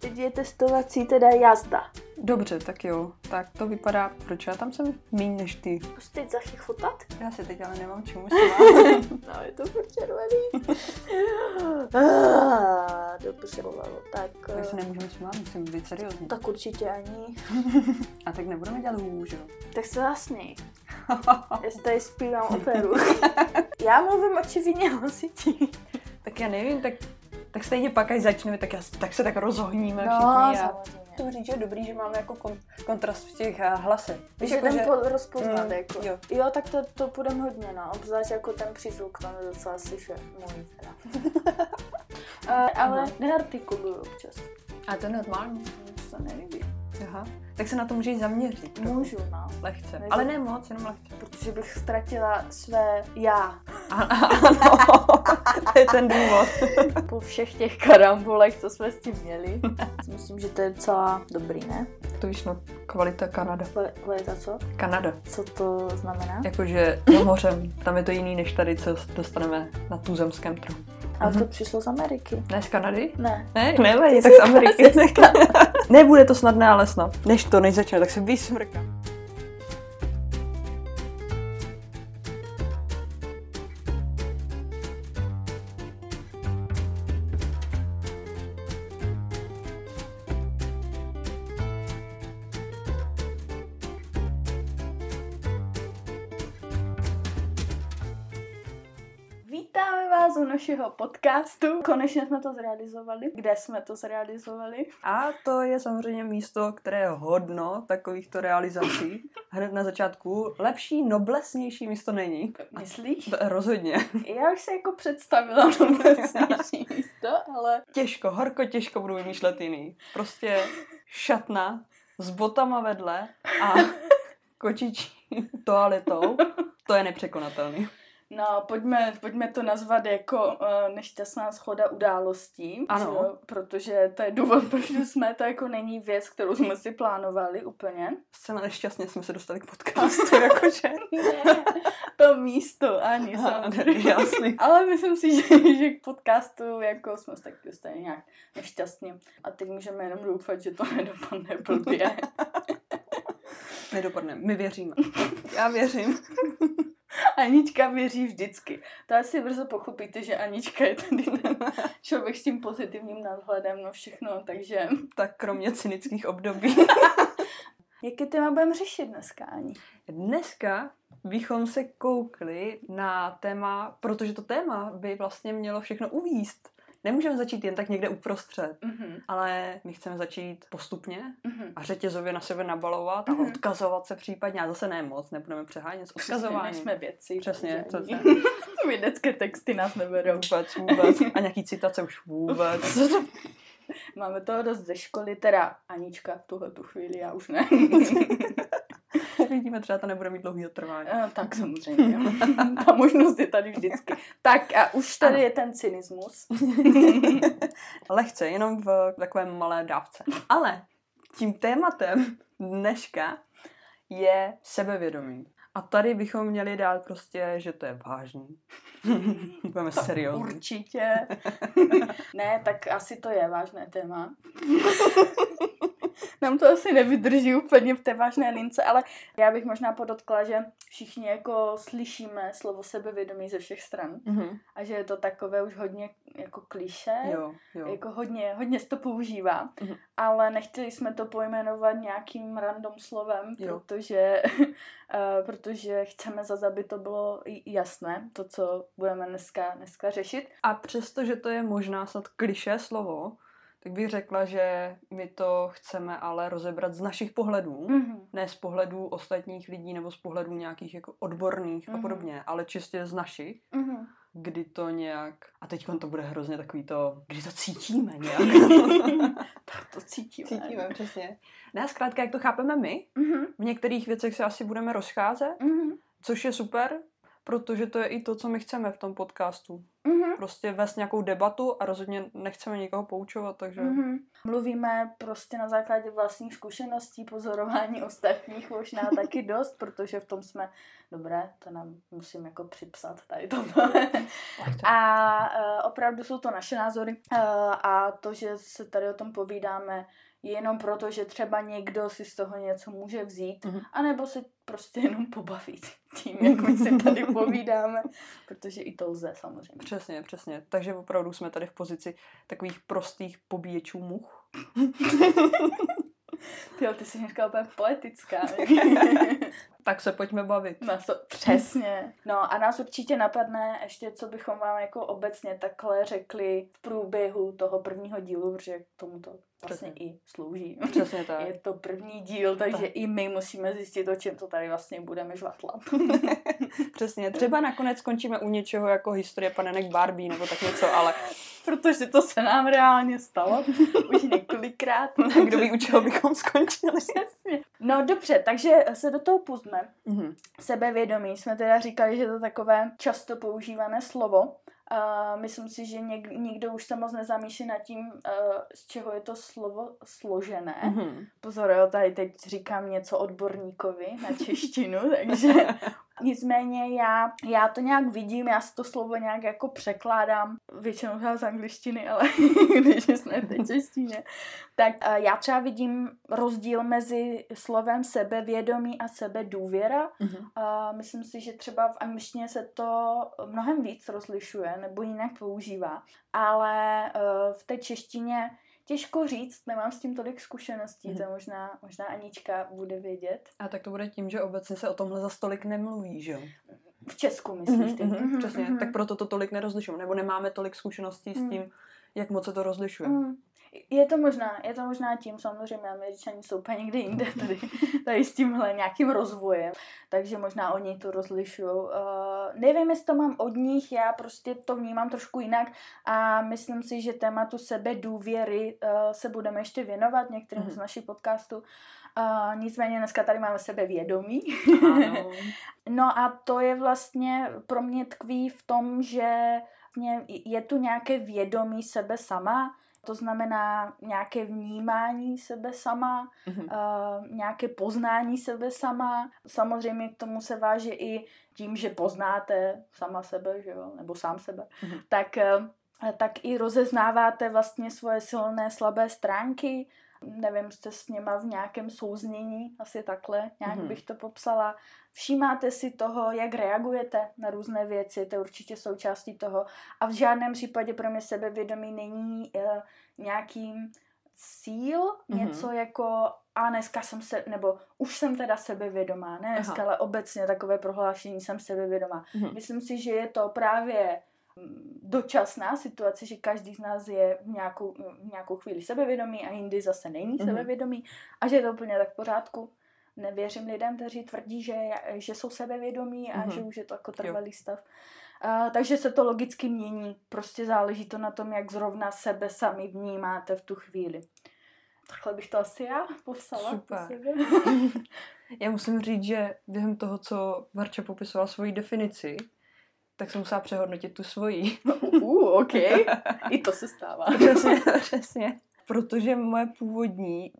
Teď je testovací teda jazda. Dobře, tak jo. Tak to vypadá, proč já tam jsem míň než ty. Pustit za chvíli fotat? Já se teď ale nemám čemu No, je to furt červený. Ah, Dobře, bolelo. Tak, Tak se eh, nemůžeme smát, musím být seriózní. tak určitě ani. A tak nebudeme dělat hůř, jo. Tak se zasněj. Já si tady zpívám operu. Já mluvím očividně hlasitě. tak já nevím, tak, tak stejně pak, až začneme, tak, já, tak se tak rozohníme No, všichni. A to říct, že je dobrý, že máme jako kon, kontrast v těch uh, hlasech. Víš, že ten že- po- rozpoznat, Mm, jako. jo. jo. tak to, to půjdeme hodně, no. Obzvlášť jako ten přízvuk tam je docela slyšet. Můj teda. uh, ale neartikuluju občas. A to je normální. Mně se to nelíbí. Aha. Tak se na to můžeš zaměřit. trochu. Můžu, no. Lehce. Ne, Ale ne moc, jenom lehce. Protože bych ztratila své já. Ano, to je ten důvod. Po všech těch karambolech, co jsme s tím měli. Myslím, že to je docela dobrý, ne? To víš, no, kvalita Kanada. Kvali- Kvalita co? Kanada. Co to znamená? Jakože mořem, tam je to jiný než tady, co dostaneme na tuzemském trhu. A to Mhm. přišlo z Ameriky. Ne z Kanady? Ne. Ne, nevadí, tak z Ameriky. Nebude to snadné, ale snad. Než to než začne, tak se vysmrkám. Našeho podcastu. Konečně jsme to zrealizovali. Kde jsme to zrealizovali? A to je samozřejmě místo, které je hodno takovýchto realizací. Hned na začátku. Lepší, noblesnější místo není. Myslíš? To, rozhodně. Já už se jako představila to bezpečnější místo, ale Těžko, horko těžko budu vymýšlet jiný. Prostě šatna s botama vedle a kočičí toaletou. To je nepřekonatelný. No, pojďme, pojďme to nazvat jako uh, nešťastná schoda událostí. Ano. že? Protože to je důvod, proč jsme. To jako není věc, kterou jsme si plánovali úplně. Zcela nešťastně jsme se dostali k podcastu, jakože. Ne, to místo ani samozřejmě. Jasný. Ale myslím si, že, že k podcastu jako jsme se taky dostali nějak nešťastně. A teď můžeme jenom doufat, že to nedopadne blbě. Nedopadne, my věříme. Já věřím. Anička věří vždycky. To asi brzo pochopíte, že Anička je tady ten člověk s tím pozitivním nadhledem na všechno, takže... Tak kromě cynických období. Jaké téma budeme řešit dneska, Ani? Dneska bychom se koukli na téma, protože to téma by vlastně mělo všechno uvíst. Nemůžeme začít jen tak někde uprostřed, Mhm, ale my chceme začít postupně mhm. a řetězově na sebe nabalovat a Mhm. odkazovat se případně, a zase ne moc, nebudeme přehánět s Přesně, odkazováním. nejsme vědci. Přesně, takže přesně. Vědecké texty nás neberou. Vůbec, vůbec. A nějaký citace už vůbec. Máme toho dost ze školy, teda Anička v tuhle tu chvíli, já už ne. Uvidíme, třeba to nebude mít dlouhý trvání. Eh, tak samozřejmě. Ta možnost je tady vždycky. Tak a už tady Ano. je ten cynismus. Lehce, jenom v takové malé dávce. Ale tím tématem dneška je sebevědomí. A tady bychom měli dát prostě, že to je vážný. Budeme seriózní. Určitě. ne, tak asi to je vážné téma. Nám to asi nevydrží úplně v té vážné lince, ale já bych možná podotkla, že všichni jako slyšíme slovo sebevědomí ze všech stran Mhm. a že je to takové už hodně jako kliše. Jo, jo. Jako hodně, hodně se to používá, Mhm. ale nechtěli jsme to pojmenovat nějakým random slovem, Jo. protože, uh, protože chceme zase, aby to bylo jasné, to, co budeme dneska, dneska řešit. A přesto, že to je možná snad kliše slovo, tak bych řekla, že my to chceme ale rozebrat z našich pohledů. Mm-hmm. Ne z pohledů ostatních lidí nebo z pohledů nějakých jako odborných a Mhm. podobně, ale čistě z našich. Mm-hmm. kdy to nějak, a teď to bude hrozně takový to, kdy to cítíme nějak. tak to cítíme. cítíme, přesně. Ne, zkrátka, jak to chápeme my, Mm-hmm. v některých věcech se asi budeme rozcházet, Mm-hmm. což je super, Protože to je i to, co my chceme v tom podcastu. Mhm. Prostě vést nějakou debatu a rozhodně nechceme nikoho poučovat, takže... Mhm. Mluvíme prostě na základě vlastních zkušeností, pozorování ostatních možná taky dost, protože v tom jsme, dobré, to nám musím jako připsat tady toto. a uh, opravdu jsou to naše názory uh, a to, že se tady o tom povídáme, je jenom proto, že třeba někdo si z toho něco může vzít, Mhm. anebo se prostě jenom pobavit tím, jak my si tady povídáme, protože i to lze samozřejmě. Přesně, přesně. Takže opravdu jsme tady v pozici takových prostých pobíječů much. Ty, ty jsi dneska úplně poetická. Tak se pojďme bavit. Nás to, přesně. No a nás určitě napadne ještě, co bychom vám jako obecně takhle řekli v průběhu toho prvního dílu, protože k tomu to vlastně Přesně. i slouží. Přesně tak. Je to první díl, takže Tak. i my musíme zjistit, o čem to tady vlastně budeme žvatlat. Přesně. Třeba nakonec skončíme u něčeho jako historie panenek Barbie nebo tak něco, ale Protože to se nám reálně stalo už několikrát. kdo ví, u čeho bychom skončili. Přesně. No dobře, takže se do toho pustme. Mhm. Sebevědomí jsme teda říkali, že to je takové často používané slovo. Uh, myslím si, že něk, nikdo už se moc nezamýšlí nad tím, uh, z čeho je to slovo složené. Mhm. Pozor, jo, tady teď říkám něco odborníkovi na češtinu, takže nicméně já, já to nějak vidím, já si to slovo nějak jako překládám, většinou třeba z angličtiny, ale když jsme v češtině, tak uh, já třeba vidím rozdíl mezi slovem sebevědomí a sebedůvěra. Mhm. A myslím si, že třeba v angličtině se to mnohem víc rozlišuje nebo jinak používá, ale eh, v té češtině těžko říct, nemám s tím tolik zkušeností, Mhm. to možná, možná Anička bude vědět. A tak to bude tím, že obecně se o tomhle za stolik nemluví, že jo? V Česku myslíš ty? Mhm, Přesně, mhm. tak proto to tolik nerozlišujeme, nebo nemáme tolik zkušeností s Mhm. tím, jak moc se to rozlišuje. Mm. Je to možná, je to možná tím, samozřejmě američani jsou úplně někde jinde tady, tady s tímhle nějakým rozvojem, takže možná oni to rozlišují. Uh, nevím, jestli to mám od nich, já prostě to vnímám trošku jinak a myslím si, že tématu sebe důvěry uh, se budeme ještě věnovat některým Mhm. z našich podcastů. Uh, nicméně dneska tady máme sebevědomí. Ano. No a to je vlastně pro mě tkví v tom, že je tu nějaké vědomí sebe sama, to znamená nějaké vnímání sebe sama, Mhm. uh, nějaké poznání sebe sama. Samozřejmě k tomu se váže i tím, že poznáte sama sebe, že jo, nebo sám sebe, Mhm. tak, eh, tak i rozeznáváte vlastně svoje silné, slabé stránky. Nevím, jste s něma v nějakém souznění, asi takhle, nějak Mhm. bych to popsala. Všímáte si toho, jak reagujete na různé věci, to je určitě součástí toho. A v žádném případě pro mě sebevědomí není uh, nějakým cíl, Mhm. něco jako a dneska jsem se, nebo už jsem teda sebevědomá, ne dneska, Aha. ale obecně takové prohlášení jsem sebevědomá. Mhm. Myslím si, že je to právě mm, dočasná situace, že každý z nás je v nějakou, v nějakou chvíli sebevědomý a jindy zase není Mhm. sebevědomý a že je to úplně tak v pořádku. Nevěřím lidem, kteří tvrdí, že, že jsou sebevědomí a Mhm. že už je to jako trvalý stav. Uh, takže se to logicky mění. Prostě záleží to na tom, jak zrovna sebe sami vnímáte v tu chvíli. Takhle bych to asi já popsala. Super. sebe. Já musím říct, že během toho, co Varča popisoval svoji definici, tak jsem musela přehodnotit tu svoji. uh, OK. I to se stává. přesně, přesně. Protože moje původní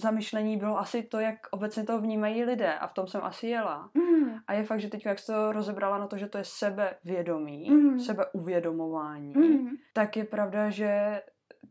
zamyšlení bylo asi to, jak obecně to vnímají lidé a v tom jsem asi jela. Mm. A je fakt, že teď, jak jsi to rozebrala na to, že to je sebevědomí, Mhm. sebeuvědomování, Mm. tak je pravda, že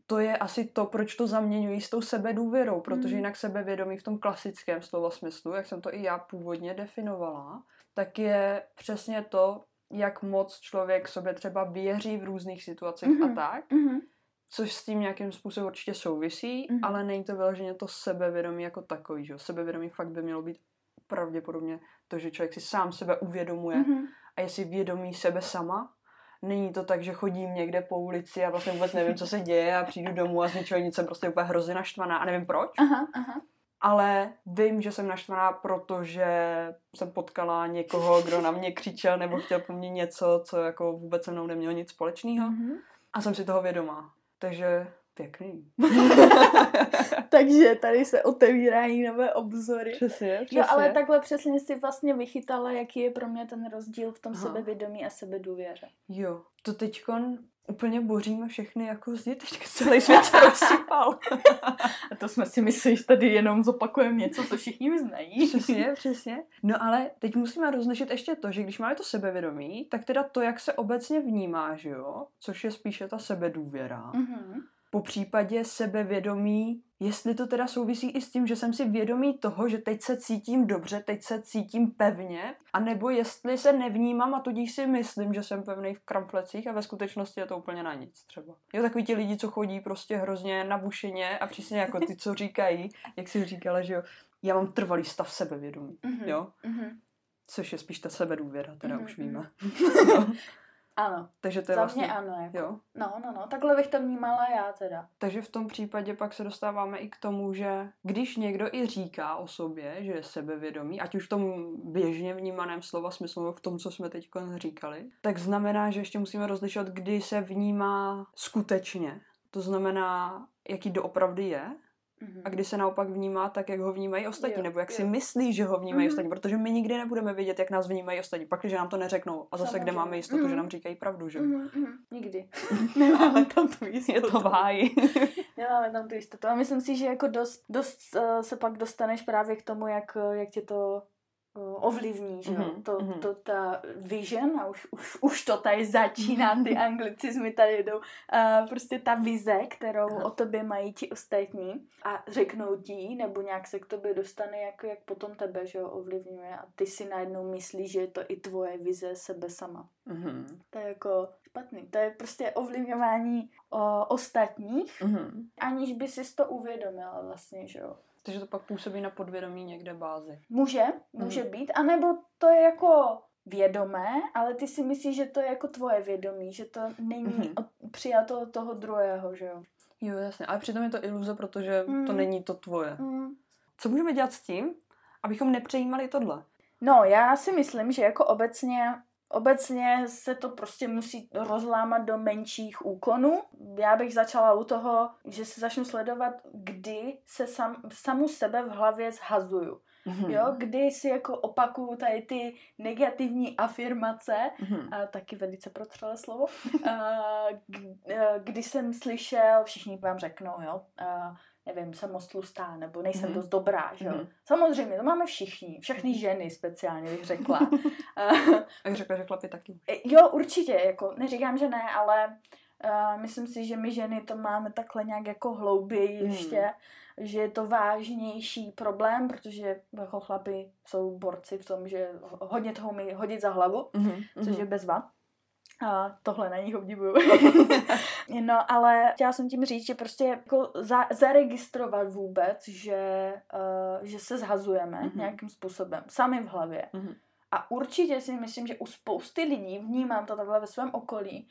to je asi to, proč to zaměňují s tou sebedůvěrou, protože Mhm. jinak sebevědomí v tom klasickém slova smyslu, jak jsem to i já původně definovala, tak je přesně to, jak moc člověk sobě třeba věří v různých situacích a Mhm. tak, Mm. Což s tím nějakým způsobem určitě souvisí, Mhm. ale není to vyloženě to sebevědomí jako takový, že. Sebevědomí fakt by mělo být pravděpodobně to, že člověk si sám sebe uvědomuje Mm. a je si vědomí sebe sama. Není to tak, že chodím někde po ulici a vlastně vůbec nevím, co se děje a přijdu domů a z ničeho nic jsem prostě úplně hrozně naštvaná a nevím proč. Aha, aha. Ale vím, že jsem naštvaná, protože jsem potkala někoho, kdo na mě křičel nebo chtěl po mně něco, co jako vůbec se mnou nemělo nic společného. Mhm. A jsem si toho vědomá. Takže Pěkný. Takže tady se otevírají nové obzory. Přesně, přesně. Jo, ale takhle přesně si vlastně vychytala, jaký je pro mě ten rozdíl v tom Aha. sebevědomí a sebedůvěře. Jo, to teďkon úplně boříme všechny jako zdi, teďka celý svět se rozsypal. A to jsme si mysleli, že tady jenom zopakujeme něco, co všichni znají. Přesně, přesně. No ale teď musíme rozlišit ještě to, že když máme to sebevědomí, tak teda to, jak se obecně vnímá, že jo, což je spíše ta sebedůvěra. Mhm. Po případě sebevědomí, jestli to teda souvisí i s tím, že jsem si vědomý toho, že teď se cítím dobře, teď se cítím pevně, anebo jestli se nevnímám a tudíž si myslím, že jsem pevný v kramflecích a ve skutečnosti je to úplně na nic třeba. Jo, takový ti lidi, co chodí prostě hrozně nabušeně a přesně jako ty, co říkají, jak si říkala, že jo, já mám trvalý stav sebevědomí, Mhm. jo, Mhm. což je spíš ta sebedůvěra, teda Mhm, už mhm. víme. Ano, Takže to je za vlastně... mě ano. Jako. Jo. No, no, no, takhle bych to vnímala já teda. Takže v tom případě pak se dostáváme i k tomu, že když někdo i říká o sobě, že je sebevědomý, ať už v tom běžně vnímaném slova smyslu, v tom, co jsme teď říkali, tak znamená, že ještě musíme rozlišovat, kdy se vnímá skutečně. To znamená, jaký doopravdy je, Mhm. a kdy se naopak vnímá tak, jak ho vnímají ostatní, Jo, nebo jak si jo. myslí, že ho vnímají Mhm. ostatní, protože my nikdy nebudeme vědět, jak nás vnímají ostatní, pak, že nám to neřeknou. A zase, kde máme jistotu, že Mhm. nám říkají pravdu, že? Mhm, mhm. Nikdy. Nemáme tam tu jistotu. Je to v háji. Nemáme tam tu jistotu. A myslím si, že jako dost, dost uh, se pak dostaneš právě k tomu, jak, eh, jak tě to ovlivní, že jo? Mhm, To, mhm. to ta vision, a už, už, už to tady začíná, ty anglicizmy tady jdou, uh, prostě ta vize, kterou Aha. o tobě mají ti ostatní a řeknou ti, nebo nějak se k tobě dostane, jak, jak potom tebe, že jo, ovlivňuje a ty si najednou myslíš, že je to i tvoje vize sebe sama. Mhm. To je jako špatný. To je prostě ovlivňování o, ostatních, Mhm. aniž by si to uvědomila vlastně, že jo. Takže to pak působí na podvědomí někde bázi. Může, může být, anebo to je jako vědomé, ale ty si myslíš, že to je jako tvoje vědomí, že to není Mhm. od, přijato od toho druhého, že jo. Jo, jasně. Ale přitom je to iluze, protože to Mm. není to tvoje. Mm. Co můžeme dělat s tím, abychom nepřejímali tohle? No, já si myslím, že jako obecně Obecně se to prostě musí rozlámat do menších úkonů. Já bych začala u toho, že se začnu sledovat, kdy se sam, samu sebe v hlavě zhazuju. Mhm. Jo, kdy si jako opakuju tady ty negativní afirmace, Mhm. a taky velice protřelé slovo, a, k- a, když jsem slyšel, všichni vám řeknou, jo, a, nevím, jsem moc tlustá, nebo nejsem Mhm. dost dobrá, že jo. Mhm. Samozřejmě, to máme všichni, všechny ženy speciálně bych řekla. A, Jak řekla, že chlapi taky. jo, určitě, jako neříkám, že ne, ale uh, myslím si, že my ženy to máme takhle nějak jako hlouběji Hmm. ještě, že je to vážnější problém, protože jako chlapi jsou borci v tom, že ho- hodně toho mi hodit za hlavu, Mhm. což je bezva. A tohle na nich obdivuju. no, ale chtěla jsem tím říct, že prostě jako za, zaregistrovat vůbec, že, uh, že se zhazujeme Mhm. nějakým způsobem, sami v hlavě. Mhm. A určitě si myslím, že u spousty lidí, vnímám to takhle ve svém okolí,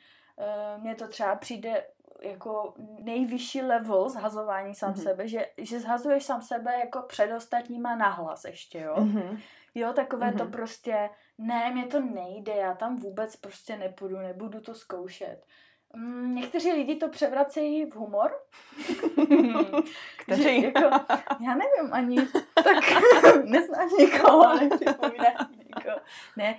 uh, mně to třeba přijde jako nejvyšší level zhazování sám Mhm. sebe, že, že zhazuješ sám sebe jako před ostatníma nahlas ještě, jo. Mhm. Jo, takové to Mhm. prostě, ne, mě to nejde, já tam vůbec prostě nepůjdu, nebudu to zkoušet. Mm, někteří lidi to převracejí v humor. Kteří? Že jako, já nevím ani, tak neznáš někoho, nepřipomínáš někoho. Ne,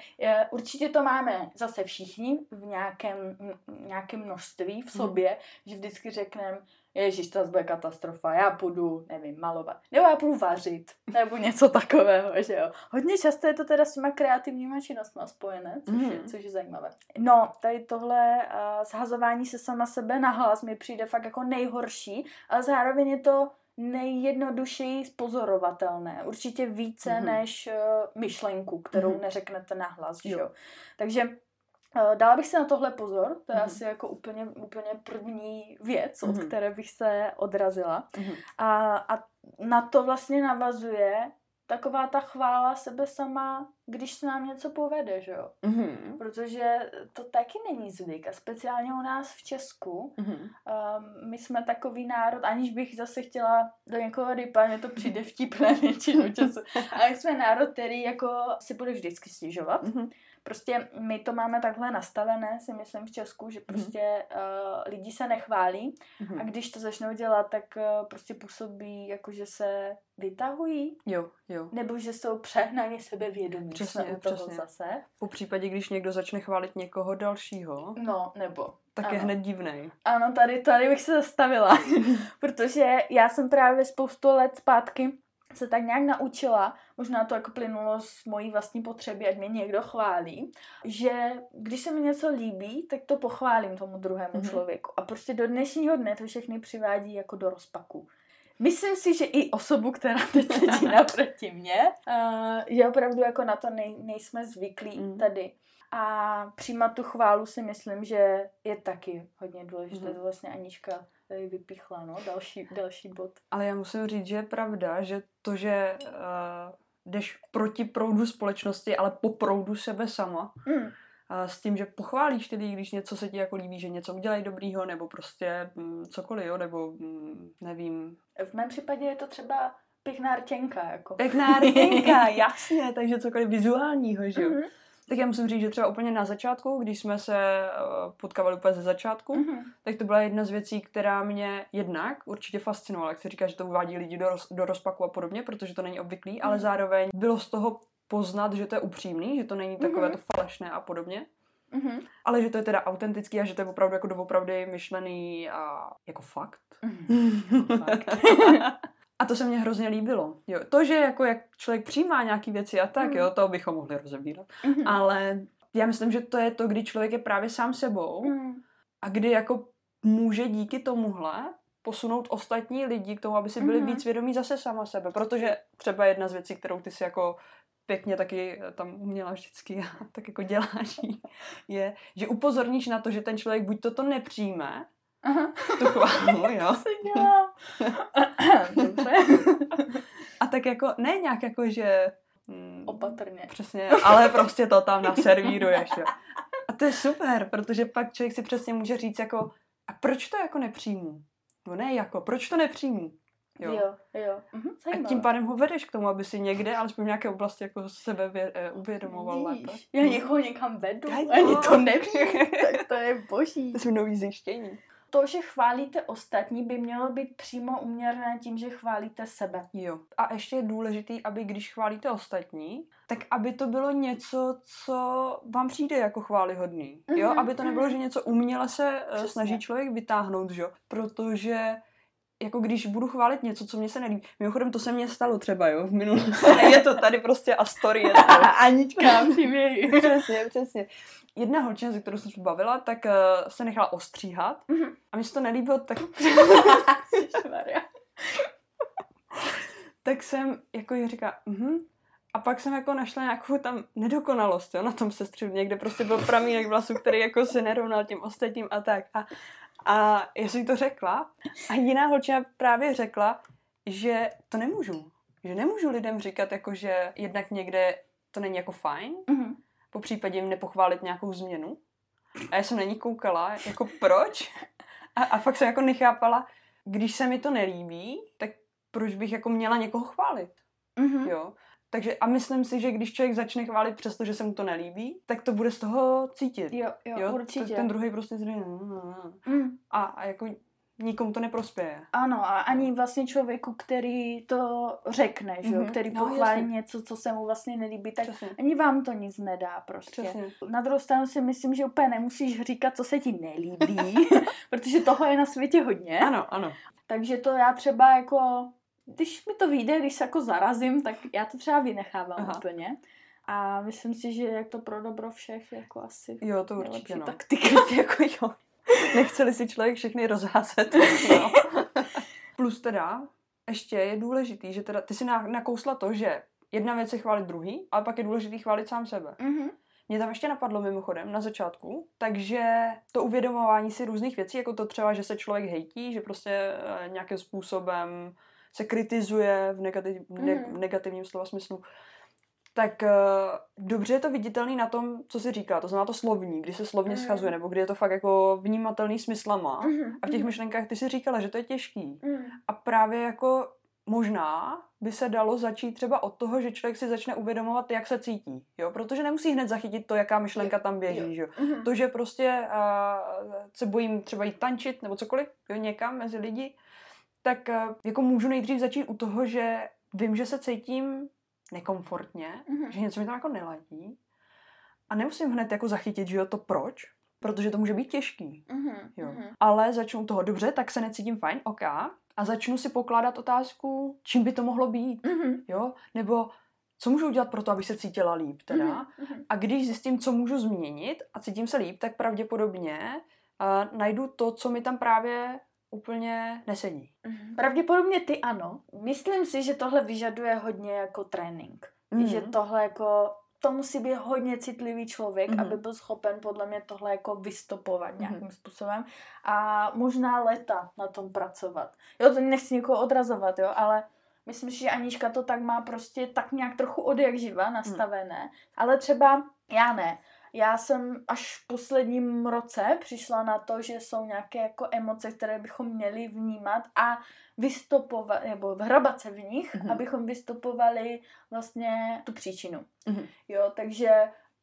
určitě to máme zase všichni v nějakém, nějakém množství v sobě, že vždycky řekneme, Ježíš, to bude katastrofa, já půjdu, nevím, malovat. Nebo já půjdu vařit, nebo něco takového, že jo. Hodně často je to teda s těma kreativníma činnostmi spojené, což, je, Mhm. což je zajímavé. No, tady tohle uh, zhazování se sama sebe na hlas mi přijde fakt jako nejhorší, ale zároveň je to nejjednodušeji pozorovatelné. Určitě více Mhm. mm-hmm. než uh, myšlenku, kterou Mhm. mm-hmm. neřeknete na hlas, Jo. že jo. Takže dala bych si na tohle pozor, to je Mhm. asi jako úplně, úplně první věc, od Mhm. které bych se odrazila. Mhm. A, a na to vlastně navazuje taková ta chvála sebe sama když se nám něco povede, že jo? Mhm. Protože to taky není zvyk a speciálně u nás v Česku. Mhm. Um, my jsme takový národ, aniž bych zase chtěla do někoho rypa, mě to přijde vtipné většinu času. Ale jsme národ, který jako si bude vždycky stěžovat. Mhm. Prostě my to máme takhle nastavené, si myslím v Česku, že prostě uh, lidi se nechválí Mhm. a když to začnou dělat, tak uh, prostě působí jako, že se vytahují Jo, jo. nebo že jsou přehnaně sebevědomí. Přesně, jsme u toho přesně. zase. Po případě, když někdo začne chválit někoho dalšího, No, nebo. tak ano. je hned divnej. Ano, tady, tady bych se zastavila, protože já jsem právě spoustu let zpátky se tak nějak naučila, možná to jako plynulo z mojí vlastní potřeby, ať mě někdo chválí, že když se mi něco líbí, tak to pochválím tomu druhému Mhm. mm-hmm. člověku. A prostě do dnešního dne to všechny přivádí jako do rozpaku. Myslím si, že i osobu, která teď sedí naproti mě, uh, že opravdu jako na to nej, nejsme zvyklí Mhm. tady. A přijímat tu chválu si myslím, že je taky hodně důležité. Mhm. To vlastně Anička tady vypíchla, no, další, další bod. Ale já musím říct, že je pravda, že to, že uh, jdeš proti proudu společnosti, ale po proudu sebe sama, Mm. S tím, že pochválíš tedy, když něco se ti jako líbí, že něco udělají dobrýho, nebo prostě mm, cokoliv, jo, nebo mm, nevím. V mém případě je to třeba pěkná rtěnka, jako. Pěkná rtěnka, jasně, takže cokoliv vizuálního, že jo. Mhm. Tak já musím říct, že třeba úplně na začátku, když jsme se uh, potkávali úplně ze začátku, Mhm. tak to byla jedna z věcí, která mě jednak určitě fascinovala. Jak se říká, že to uvádí lidi do, roz, do rozpaku a podobně, protože to není obvyklý, ale Mhm. zároveň bylo z toho poznat, že to je upřímný, že to není takové Mhm. to falešné a podobně, Mhm. ale že to je teda autentický a že to je opravdu jako doopravdy myšlený a jako fakt. Mhm. Fakt. a to se mně hrozně líbilo. Jo, to, že jako jak člověk přijímá nějaký věci a tak, Mhm. jo, to bychom mohli rozebírat. Mhm. Ale já myslím, že to je to, kdy člověk je právě sám sebou Mhm. a kdy jako může díky tomuhle posunout ostatní lidi k tomu, aby si byli Mhm. víc vědomí zase sama sebe. Protože třeba jedna z věcí, kterou ty si jako pěkně taky eh, tam uměla vždycky a tak jako děláš, je, že upozorníš na to, že ten člověk buď toto nepřijme, Aha. tu chválu, jo, Co dělám? Dobře. a tak jako, ne nějak jako, že... mm, Opatrně. Přesně, ale prostě to tam naservíruješ, jo. A to je super, protože pak člověk si přesně může říct jako, a proč to jako nepřijmu? No ne jako, proč to nepřijmu? Jo, jo. jo. Mhm, A tím pádem ho vedeš k tomu, aby si někde, alespoň v nějaké oblasti jako sebe vě, eh, uvědomoval lépe. Vidíš, Já někoho někam vedu, Já ani to nevím, tak to je boží. To jsou nový zjištění. To, že chválíte ostatní, by mělo být přímo uměrné tím, že chválíte sebe. Jo. A ještě je důležitý, aby když chválíte ostatní, tak aby to bylo něco, co vám přijde jako chválihodný. Jo, Mhm, aby to nebylo, mhm. že něco uměle se eh, Přesně. snaží člověk vytáhnout, že jo. Protože jako když budu chválit něco, co mě se nelíbí. Mimochodem, to se mně stalo třeba, jo, v minulosti. je to tady prostě a story je to. Anička, příběhy. přesně, přesně. Jedna holčina, se kterou jsem se bavila, tak uh, se nechala ostříhat Mhm. a mi se to nelíbilo, tak, tak jsem jako jí říká, mhm. A pak jsem jako našla nějakou tam nedokonalost, jo, na tom sestřihu. Někde prostě byl pramínek vlasu, který jako se nerovnal těm ostatním a tak. A, a já jsem jí to řekla a jiná holčina právě řekla, že to nemůžu. Že nemůžu lidem říkat, jako, že jednak někde to není jako fajn, Mhm. po případě jim nepochválit nějakou změnu. A já jsem na ní koukala, jako proč? A, a fakt jsem jako nechápala, když se mi to nelíbí, tak proč bych jako měla někoho chválit, Mhm. jo? Takže a myslím si, že když člověk začne chválit přesto, že se mu to nelíbí, tak to bude z toho cítit. Jo, jo, jo? určitě. Ten druhý prostě zřejmě Mm. a, a jako nikomu to neprospěje. Ano, a ani vlastně člověku, který to řekne, že jo, Mhm. který No, pochválí něco, co se mu vlastně nelíbí, tak Přesně. ani vám to nic nedá prostě. Přesně. Na druhou stranu si myslím, že úplně nemusíš říkat, co se ti nelíbí, protože toho je na světě hodně. Ano, ano. Takže to já třeba jako, když mi to vyjde, když se jako zarazím, tak já to třeba vynechávám Aha. úplně. A myslím si, že je to pro dobro všech jako asi Jo, to určitě, no. taktika. jako jo. Nechceli si člověk všechny rozházet. No. Plus teda, ještě je důležitý, že teda ty si na- nakousla to, že jedna věc je chválit druhý, ale pak je důležitý chválit sám sebe. Mhm. Mě tam ještě napadlo mimochodem na začátku, takže to uvědomování si různých věcí, jako to třeba, že se člověk hejtí, že prostě eh, nějakým způsobem se kritizuje v, negativ, ne, Mhm. v negativním slova smyslu, tak uh, dobře je to viditelný na tom, co si říká. To znamená to slovní, kdy se slovně Mm. schazuje, nebo kdy je to fakt jako vnímatelný smyslama. Mhm, A v těch mhm, myšlenkách ty si říkala, že to je těžký. mhm. A právě jako možná by se dalo začít třeba od toho, že člověk si začne uvědomovat, jak se cítí. Jo? Protože nemusí hned zachytit to, jaká myšlenka tam běží. jo. Mhm. To, že prostě uh, se bojím třeba jít tančit nebo cokoliv, jo, někam mezi lidi, tak uh, jako můžu nejdřív začít u toho, že vím, že se cítím nekomfortně, Mhm. že něco mi tam jako neladí a nemusím hned jako zachytit, že jo, to proč, protože to může být těžký. Mhm, Jo. mhm. Ale začnu toho dobře, tak se necítím fajn, ok. A začnu si pokládat otázku, čím by to mohlo být, Mhm, jo? Nebo co můžu udělat pro to, abych se cítila líp teda. mhm, mhm. A když zjistím, co můžu změnit a cítím se líp, tak pravděpodobně uh, najdu to, co mi tam právě úplně nesedí. Mhm. Pravděpodobně ty ano. Myslím si, že tohle vyžaduje hodně jako trénink. Mhm. Že tohle jako, to musí být hodně citlivý člověk, Mhm. aby byl schopen podle mě tohle jako vystopovat Mhm. nějakým způsobem a možná leta na tom pracovat. Jo, to nechci někoho odrazovat, jo, ale myslím si, že Anička to tak má prostě tak nějak trochu od jak živa nastavené, ale třeba já ne. Já jsem až v posledním roce přišla na to, že jsou nějaké jako emoce, které bychom měli vnímat a vystopovat, nebo hrabat se v nich, Mhm. abychom vystopovali vlastně tu příčinu. Mhm. Jo, takže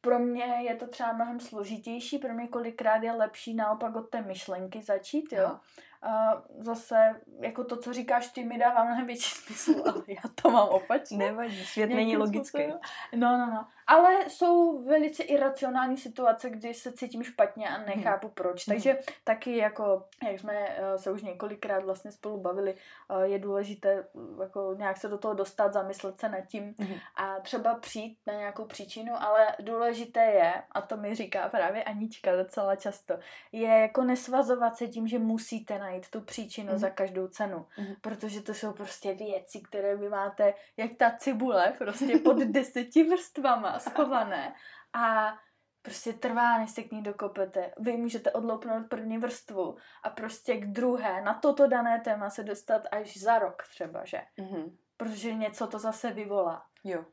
pro mě je to třeba mnohem složitější, pro mě kolikrát je lepší naopak od té myšlenky začít, jo. Aha. A zase, jako to, co říkáš ty, mi dává mnohem větší smysl, ale já to mám opačně. Nevadí, svět není logický. způsobem. No, no, no. Ale jsou velice iracionální situace, kdy se cítím špatně a nechápu proč. Mhm. Takže taky jako, jak jsme eh, se už několikrát vlastně spolu bavili, eh, je důležité eh, jako nějak se do toho dostat, zamyslet se nad tím Mhm. a třeba přijít na nějakou příčinu, ale důležité je, a to mi říká právě Anička docela často, je jako nesvazovat se tím, že musíte najít tu příčinu Mhm. za každou cenu. Mhm. Protože to jsou prostě věci, které vy máte jak ta cibule, prostě pod deseti vrstvama schované. A prostě trvá, než se k ní dokopete. Vy můžete odloupnout první vrstvu a prostě k druhé, na toto dané téma se dostat až za rok třeba, že? Mhm. Protože něco to zase vyvolá. Jo.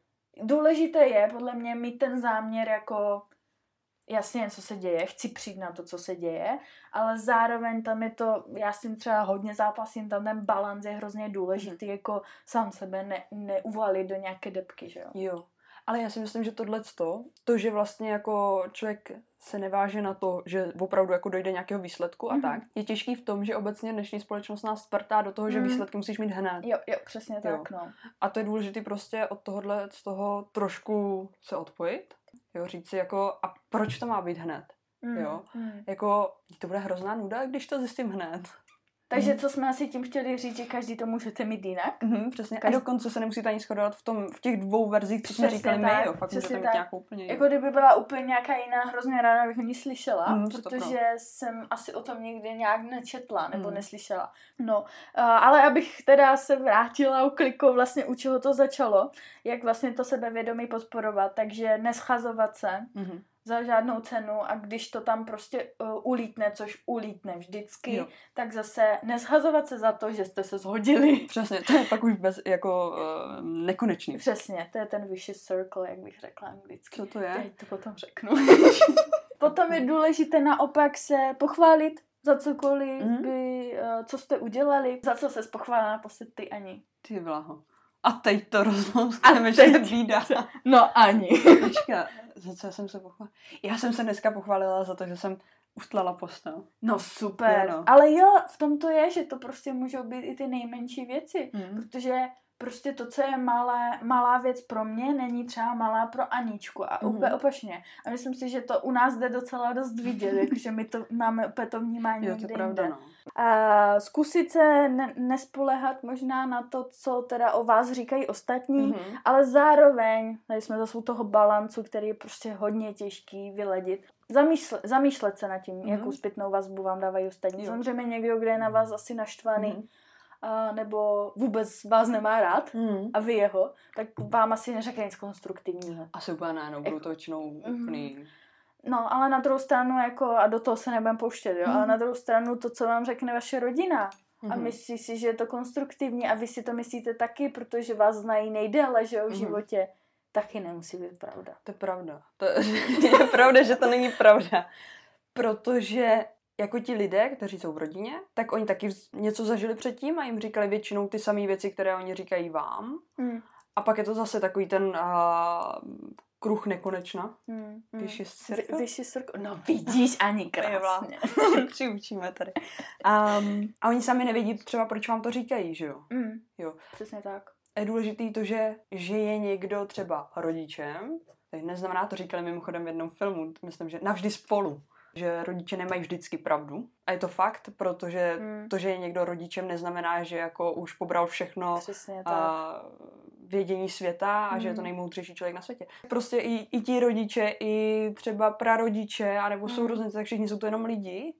Důležité je podle mě mít ten záměr jako jasně, co se děje, chci přijít na to, co se děje, ale zároveň tam je to, já s tím třeba hodně zápasím, tam ten balans je hrozně důležitý, jako sám sebe ne, neuvalit do nějaké depky, že jo. Jo. Ale já si myslím, že tohle to, že vlastně jako člověk se neváže na to, že opravdu jako dojde nějakého výsledku a Mhm. tak, je těžký v tom, že obecně dnešní společnost nás tvrtá do toho, že Mhm. výsledky musíš mít hned. Jo, jo, přesně Jo. tak, no. A to je důležité prostě od tohohle, z toho trošku se odpojit. Jo, říct si jako, a proč to má být hned? Mm, Jo. mm. Jako, to bude hrozná nuda, když to zjistím hned. Takže Mhm. co jsme asi tím chtěli říct, že každý to můžete mít jinak? Mhm, přesně. Každý- A dokonce se nemusíte ani shodovat v, tom, v těch dvou verzích, co jsme říkali tak, my, jo. Fakt můžete mít tak. nějakou úplně. Jako kdyby byla úplně nějaká jiná, hrozně ráda bych o ní slyšela, Mm, protože jsem asi o tom nikdy nějak nečetla nebo Mm. neslyšela. No, uh, ale abych teda se vrátila u kliku vlastně u čeho to začalo, jak vlastně to sebevědomí podporovat, takže neschazovat se Mhm. Za žádnou cenu a když to tam prostě uh, ulítne, což ulítne vždycky, Jo. tak zase neschazovat se za to, že jste se zhodili. Přesně, to je pak už bez, jako uh, nekonečný. Přesně, to je ten vicious circle, jak bych řekla anglicky. Co to je? Teď to potom řeknu. potom je důležité naopak se pochválit za cokoliv, Mhm. mm. by, uh, co jste udělali, za co se pochválila naposled ty Ani. Ty blaho. A teď to rozlouskneme, že je bída. No Ani. Počka, za co jsem se pochválila? Já jsem se dneska pochválila za to, že jsem ustlala postel. No super. Jo, no. Ale jo, v tom to je, že to prostě můžou být i ty nejmenší věci. Mm. Protože prostě to, co je malé, malá věc pro mě, není třeba malá pro Aničku a Mhm. úplně opačně. A myslím si, že to u nás jde docela dost vidět, jakože my to máme úplně to vnímání Jo, to pravda, jinde. no. A zkusit se ne- nespolehat možná na to, co teda o vás říkají ostatní, Mhm. ale zároveň, tady jsme zase u toho balancu, který je prostě hodně těžký vyledit, zamýšle, zamýšlet se nad tím, Mhm. jakou zpětnou vazbu vám dávají ostatní. Jo. Samozřejmě někdo, kdo je na vás asi naštvaný, Mhm. A, nebo vůbec vás nemá rád, Mhm. a vy jeho, tak vám asi neřekne nic konstruktivního. Asi úplně ne, no, budou to většinou Mhm. úplný... No, ale na druhou stranu, jako, a do toho se nebudem pouštět, jo, Mhm. ale na druhou stranu to, co vám řekne vaše rodina, a Mhm. myslí si, že je to konstruktivní a vy si to myslíte taky, protože vás znají nejdéle, že jo, v Mhm. životě, taky nemusí být pravda. To je pravda. To je pravda, že to není pravda. Protože jako ti lidé, kteří jsou v rodině, tak oni taky něco zažili předtím a jim říkali většinou ty samé věci, které oni říkají vám. Mm. A pak je to zase takový ten uh, kruh nekonečna. Mm. Circle. Vicious circle. No vidíš, ani krásně. Přiučíme tady. Um, a oni sami nevědí třeba, proč vám to říkají, že jo? Mm. Jo. Přesně tak. Je důležitý to, že, že je někdo třeba rodičem, teď neznamená, to říkali mimochodem v jednom filmu, myslím, že navždy spolu že rodiče nemají vždycky pravdu. A je to fakt, protože Mm. to, že je někdo rodičem, neznamená, že jako už pobral všechno Přesně tak. a vědění světa a že je to Mm. nejmoudřejší člověk na světě. Prostě i, i ti rodiče, i třeba prarodiče, anebo Mm. sourozenci, tak všichni jsou to jenom lidi.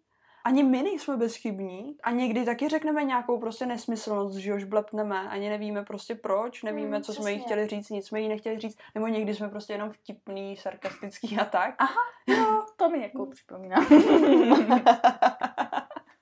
Ani my nejsme bezchybní a někdy taky řekneme nějakou prostě nesmyslnost, že už blepneme, ani nevíme prostě proč, nevíme, Mm, co jsme jí přesně. chtěli říct, nic jsme jí nechtěli říct, nebo někdy jsme prostě jenom vtipný, sarkastický a tak. No, to mi jako připomíná.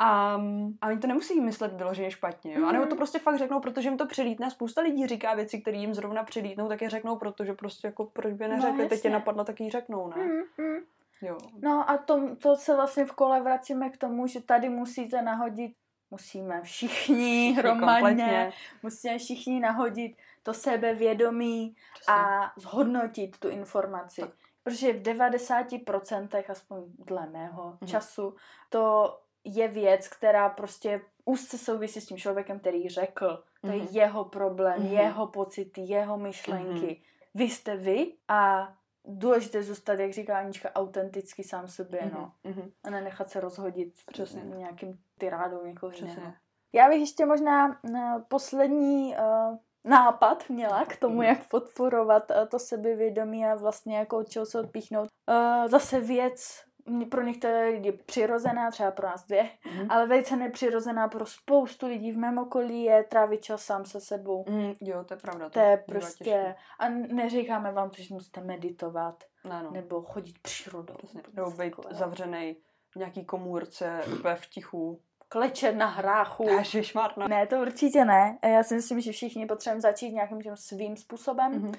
A, a oni to nemusí myslet vyloženě špatně, jo? A nebo to Mhm. prostě fakt řeknou, protože jim to přilítne. Spousta lidí říká věci, které jim zrovna přilítnou, tak je řeknou, protože prostě jako proč by No, neřekli, teď jasně. je napadlo, tak ji řeknou, ne? Mm, mm. Jo. No a to, to se vlastně v kole vracíme k tomu, že tady musíte nahodit, musíme všichni hromadně, kompletně. musíme všichni nahodit to sebevědomí Přesně. a zhodnotit tu informaci. Tak. Protože v 90%, aspoň dle mého Mhm. času, to je věc, která prostě úzce souvisí s tím člověkem, který řekl. To je Mhm. jeho problém, Mhm. jeho pocity, jeho myšlenky. Vy jste vy a důležité zůstat, jak říká Anička, autenticky sám sobě, no. Mhm, mhm. A nenechat se rozhodit Přesně. nějakým tyrádou někoho Přesně. jiného. Já bych ještě možná poslední uh, nápad měla k tomu, Mhm. jak podporovat uh, to sebevědomí a vlastně jako od čeho se odpíchnout. Uh, zase věc pro některé lidi přirozená, třeba pro nás dvě, Mhm. ale velice nepřirozená pro spoustu lidí v mém okolí je trávit čas sám se sebou. Mm, jo, to je pravda. To je bývá prostě, těžké. a neříkáme vám, že musíte meditovat, Ne, no. nebo chodit přírodou. Přesně. nebo být zavřený v nějaký komůrce, úplně v tichu. Klečet na hráchu. Ježišmarna. Ne, to určitě ne. Já si myslím, že všichni potřebujeme začít nějakým tím svým způsobem. Mhm.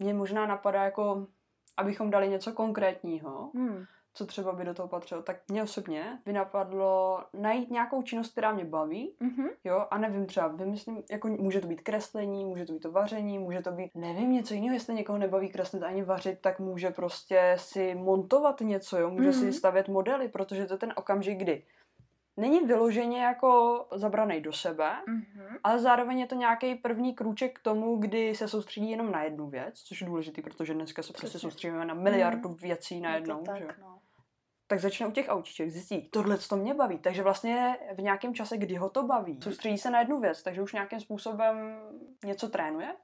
Mně možná napadá jako, abychom dali něco konkrétního, Hmm. co třeba by do toho patřilo, tak mě osobně by napadlo najít nějakou činnost, která mě baví, Mhm. jo, a nevím, třeba vymyslím, jako může to být kreslení, může to být to vaření, může to být, nevím, něco jiného, jestli někoho nebaví kreslit ani vařit, tak může prostě si montovat něco, jo, může Mhm. si stavět modely, protože to je ten okamžik, kdy není vyloženě jako zabraný do sebe, Mhm. ale zároveň je to nějaký první krůček k tomu, kdy se soustředí jenom na jednu věc, což je důležitý, protože dneska se prostě soustředíme na miliardu věcí Je najednou. že? jo. tak, no. tak začne u těch autíček, zjistí, tohle to mě baví, takže vlastně v nějakém čase, kdy ho to baví, soustředí se na jednu věc, takže už nějakým způsobem něco trénuje.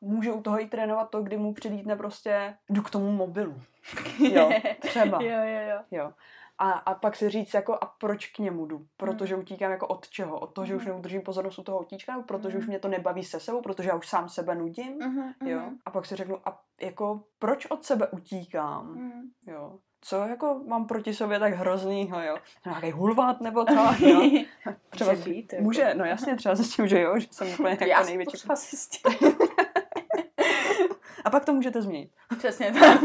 Může u toho i trénovat to, kdy mu přilítne prostě, jdu k tomu mobilu. Jo, třeba. jo, jo, jo. Jo. A, a pak si říct, jako, a proč k němu jdu? Protože utíkám jako od čeho? Od toho, že už Mhm. neudržím pozornost u toho autíčka, nebo protože už Mhm. mě to nebaví se sebou, protože já už sám sebe nudím? Mhm, Jo. A pak si řeknu, a jako, proč od sebe utíkám? Mhm. Jo. Co jako mám proti sobě tak hroznýho, jo? Nějaký hulvát nebo jo? Třeba Může být, jako. Může, no jasně, třeba zjistím, že jo, že jsem úplně jako Já největší. zjistím. A pak to můžete změnit. Přesně tak.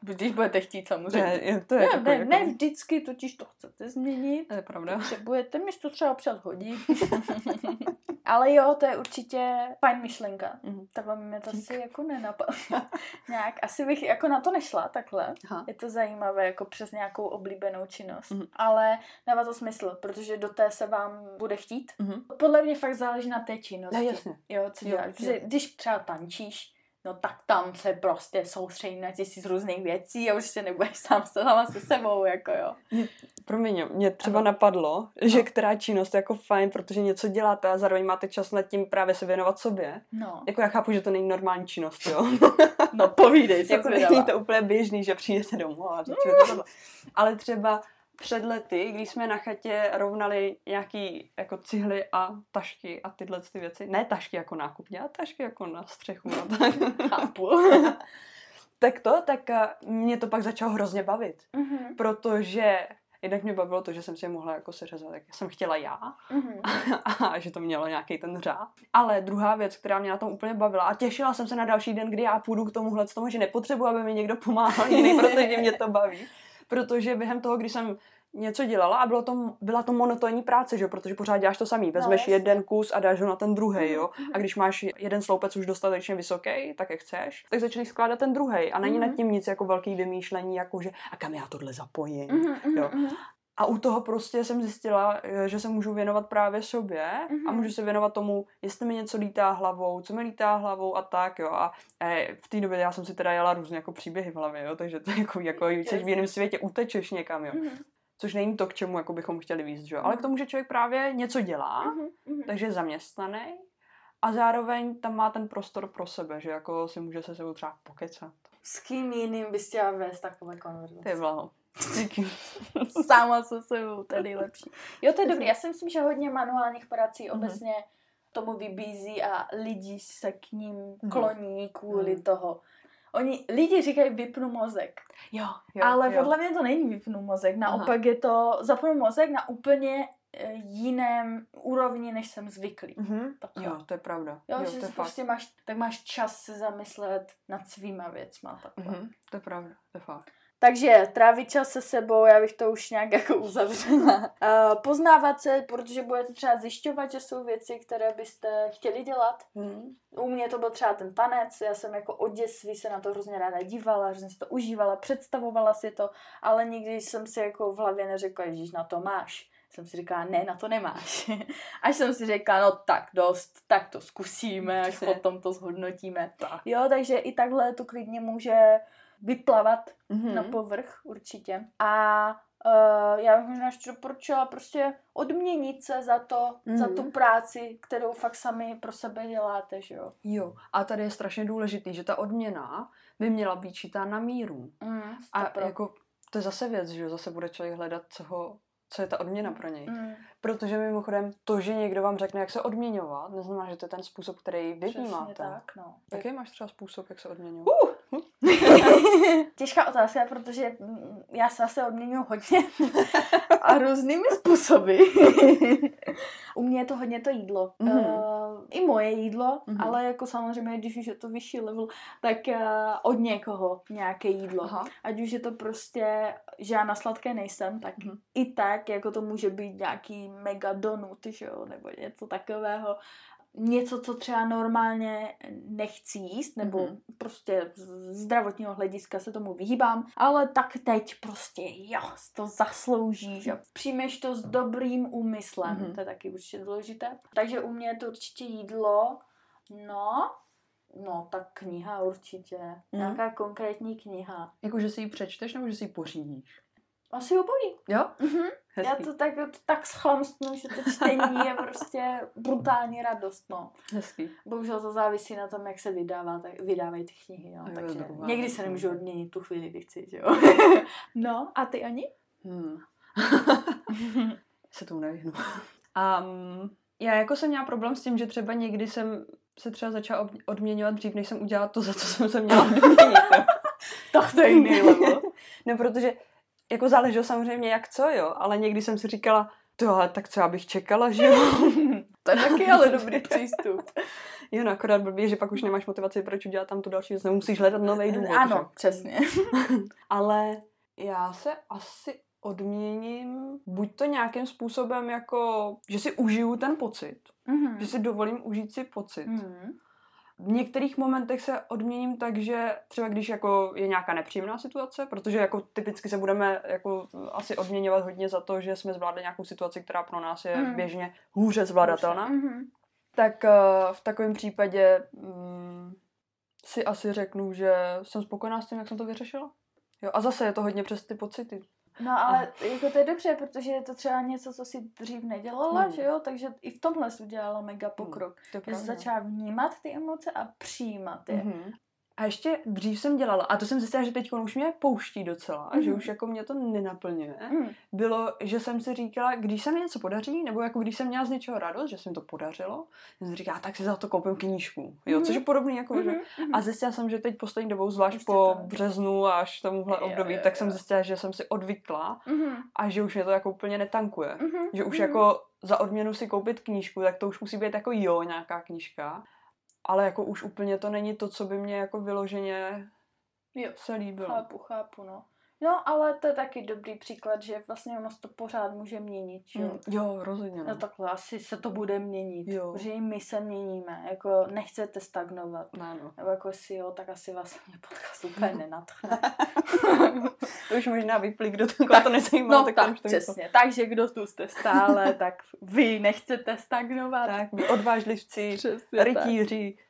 Když budete chtít samozřejmě. je, je- to je Ne, takový, ne, jako, ne vždycky, totiž to chcete změnit. To je pravda. Potřebujete, mi to třeba občas hodí. Ale jo, to je určitě fajn myšlenka. Mhm. Takhle mi to asi jako nenapadlo. Nějak, asi bych jako na to nešla takhle. Aha. Je to zajímavé, jako přes nějakou oblíbenou činnost. Mhm. Ale dává to smysl, protože do té se vám bude chtít. Mhm. Podle mě fakt záleží na té činnosti. Ne, jasně. Jo, co Jo, děláš. když třeba tančíš, no tak tam se prostě soustředí na tisíc různých věcí a už se nebudeš sám sama se sebou, jako jo. Promiň, mě třeba Ano. napadlo, že No. která činnost je jako fajn, protože něco děláte a zároveň máte čas nad tím právě se věnovat sobě. No, Jako já chápu, že to není normální činnost, jo. no povídej, co jako není to úplně běžný, že přijdete domů a začnete tohle. Ale třeba před lety, když jsme na chatě rovnali nějaký jako cihly a tašky a tyhle ty věci, ne tašky jako nákupně, ale tašky jako na střechu a tak, Chápu. tak to, tak a, mě to pak začalo hrozně bavit. Mhm. Protože jednak mě bavilo to, že jsem si je mohla jako seřezat, jak jsem chtěla já Mhm. a že to mělo nějaký ten řád. Ale druhá věc, která mě na tom úplně bavila a těšila jsem se na další den, kdy já půjdu k tomuhle, z toho, že nepotřebuji, aby mi někdo pomáhal jiný, protože mě to baví. Protože během toho, když jsem něco dělala a bylo to, byla to monotónní práce, že jo? protože pořád děláš to samý. Vezmeš jasně. jeden kus a dáš ho na ten druhý, jo. Mhm, A když máš jeden sloupec už dostatečně vysoký, tak jak chceš, tak začneš skládat ten druhý. A není Mhm. nad tím nic jako velký vymýšlení, jako že a kam já tohle zapojím. Mhm, mhm, Jo. mhm. A u toho prostě jsem zjistila, eh, že se můžu věnovat právě sobě a Mhm. můžu se věnovat tomu, jestli mi něco lítá hlavou, co mi lítá hlavou a tak, jo. A eh, v té době já jsem si teda jela různě jako příběhy v hlavě, jo, takže to je jako, jako jsi v jiném světě, utečeš někam, jo. Mhm, Což není to, k čemu jako bychom chtěli víc, jo. Ale k Mhm. tomu, že člověk právě něco dělá, mhm, mhm. takže je zaměstnaný a zároveň tam má ten prostor pro sebe, že jako si může se sebou třeba pokecat. S kým jiným bys chtěla vést takové Ty konverzace? blaho. Díky. Sama se sebou, to je nejlepší. Jo, to je dobrý. Já si myslím, že hodně manuálních prací Mhm. obecně tomu vybízí a lidi se k ním Mhm. kloní kvůli Mhm. toho. Oni, lidi říkají vypnu mozek, Jo, jo, ale jo. podle mě to není vypnu mozek, naopak je to zapnu mozek na úplně eh, jiném úrovni, než jsem zvyklý. Mhm. Takhle. Jo, to je pravda. Jo, jo že to je fakt. prostě máš, tak máš čas se zamyslet nad svýma věcma. Takhle. Mhm, to je pravda, to je fakt. Takže trávit čas se sebou, já bych to už nějak jako uzavřela. Uh, poznávat se, protože budete třeba zjišťovat, že jsou věci, které byste chtěli dělat. Mhm. U mě to byl třeba ten tanec, já jsem jako od dětství se na to hrozně ráda dívala, že jsem si to užívala, představovala si to, ale nikdy jsem si jako v hlavě neřekla, že na to máš. Jsem si říkala, ne, na to nemáš. Až jsem si řekla, no tak dost, tak to zkusíme, až Přesně. potom to zhodnotíme. Tak. Jo, takže i takhle to klidně může vyplavat Mhm. na povrch určitě. A uh, já bych možná ještě doporučila prostě odměnit se za to, mm. za Mhm. tu práci, kterou fakt sami pro sebe děláte, že jo. Jo, a tady je strašně důležitý, že ta odměna by měla být čítá na míru. Mm, A jako, to je zase věc, že jo, zase bude člověk hledat, co, ho, co je ta odměna pro něj. Mm, Protože mimochodem, to, že někdo vám řekne, jak se odměňovat, neznamená, že to je ten způsob, který vy přesně vnímáte. tak, no. Jaký máš třeba způsob, jak se odměňovat? Uh! Těžká otázka, protože já se zase odměňuji hodně a různými způsoby. U mě je to hodně to jídlo. Mhm. Uh, I moje jídlo, Mhm. ale jako samozřejmě, když už je to vyšší level, tak uh, od někoho nějaké jídlo. Aha. Ať už je to prostě, že já na sladké nejsem, tak Mhm. i tak, jako to může být nějaký mega donut, že jo, nebo něco takového. Něco, co třeba normálně nechci jíst, nebo Mhm. prostě z zdravotního hlediska se tomu vyhýbám, ale tak teď prostě jo, to zasloužíš a přijmeš to s dobrým úmyslem, Mhm. to je taky určitě důležité. Takže u mě je to určitě jídlo, no, no tak kniha určitě, Mhm. nějaká konkrétní kniha. Jako, že si ji přečteš, nebo že si ji pořídíš? Asi obojí. Jo? Mhm. Já to tak, tak schlamstnu, že to čtení je prostě brutální radost, no. Hezký. Bohužel to závisí na tom, jak se vydává, tak vydávají ty knihy, no. Jo, Takže dobrá. někdy se nemůžu odměnit tu chvíli, kdy chci, že jo. no, a ty ani? Hmm. se tomu nevyhnu. Um, já jako jsem měla problém s tím, že třeba někdy jsem se třeba začala odměňovat dřív, než jsem udělala to, za co jsem se měla odměnit. tak to je jiný level. no, protože jako záleželo samozřejmě jak co, jo, ale někdy jsem si říkala, to tak co já bych čekala, že jo? to je taky ale dobrý přístup. jo, no, akorát blbý, že pak už nemáš motivaci, proč udělat tam tu další věc, nemusíš hledat nový důvod. že? Ano, přesně. Ale já se asi odměním buď to nějakým způsobem jako, že si užiju ten pocit, Mhm. že si dovolím užít si pocit. Mhm. V některých momentech se odměním tak, že třeba když jako je nějaká nepříjemná situace, protože jako typicky se budeme jako asi odměňovat hodně za to, že jsme zvládli nějakou situaci, která pro nás je Mhm. běžně hůře zvládatelná, Mhm. tak uh, v takovém případě mm, si asi řeknu, že jsem spokojená s tím, jak jsem to vyřešila. Jo, a zase je to hodně přes ty pocity. No ale jako to je dobře, protože je to třeba něco, co si dřív nedělala, Hmm. že jo, takže i v tomhle jsi udělala mega pokrok. To je Že jsi začala vnímat ty emoce a přijímat je. Mhm. A ještě dřív jsem dělala, a to jsem zjistila, že teď už mě pouští docela, mm. že Mhm. už jako mě to nenaplňuje. Mm. Bylo, že jsem si říkala, když se mi něco podaří, nebo jako když jsem měla z něčeho radost, že se mi to podařilo, jsem si říkala, tak si za to koupím knížku. Jo, Mhm. což je podobný jako, že... Mhm, mhm. A zjistila jsem, že teď poslední dobou, zvlášť Ještě po to. březnu až tomuhle Jo, období, jo, tak jsem zjistila, že jsem si odvykla Mhm, a že už mě to jako úplně netankuje. mhm, Že už mhm. jako za odměnu si koupit knížku, tak to už musí být jako jo, nějaká knížka. Ale jako už úplně to není to, co by mě jako vyloženě Jo. se líbilo. Chápu, chápu, no. No, ale to je taky dobrý příklad, že vlastně ono to pořád může měnit, jo. Mm, jo, rozhodně. No No. takhle asi se to bude měnit, Jo. protože i my se měníme, jako nechcete stagnovat. Ne, no. Nebo jako si jo, tak asi vás mě podcast úplně nenadchne. To už možná vyplí, kdo to, koho to nezajímá, No tak, tak, to už to přesně. Takže kdo tu jste stále, tak vy nechcete stagnovat. Tak, vy odvážlivci, Přesně rytíři. Tak,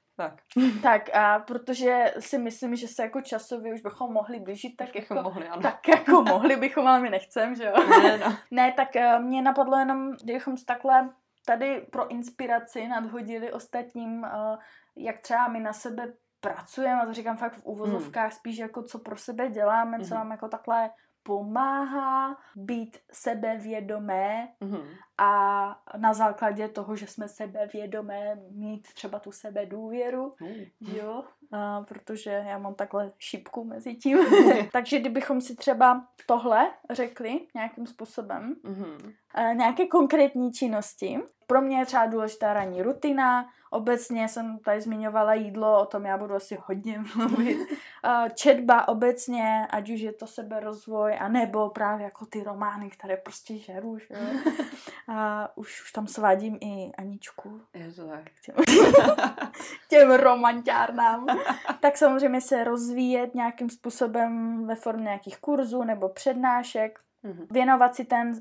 Tak a protože si myslím, že se jako časově už bychom mohli blížit, tak bychom jako, mohli, ano. tak jako mohli bychom, ale my nechcem, že jo? Ne, no. Ne, tak eh, mě napadlo jenom, kdybychom takhle tady pro inspiraci nadhodili ostatním, eh, jak třeba my na sebe pracujeme, a to říkám fakt v úvozovkách, spíš jako co pro sebe děláme, co Mhm. nám jako takhle pomáhá být sebevědomé Mhm. A na základě toho, že jsme sebevědomé, mít třeba tu sebe důvěru, jo, a protože já mám takhle šipku mezi tím. Takže kdybychom si třeba tohle řekli nějakým způsobem, Mhm. eh, nějaké konkrétní činnosti. Pro mě je třeba důležitá ranní rutina, obecně jsem tady zmiňovala jídlo, o tom já budu asi hodně mluvit. Eh, Četba obecně, ať už je to seberozvoj, anebo právě jako ty romány, které prostě žeru, že. A už, už tam svádím i Aničku Je to tak. k těm, těm romanťárnám. tak samozřejmě se rozvíjet nějakým způsobem ve formě nějakých kurzů nebo přednášek, Mhm. věnovat si ten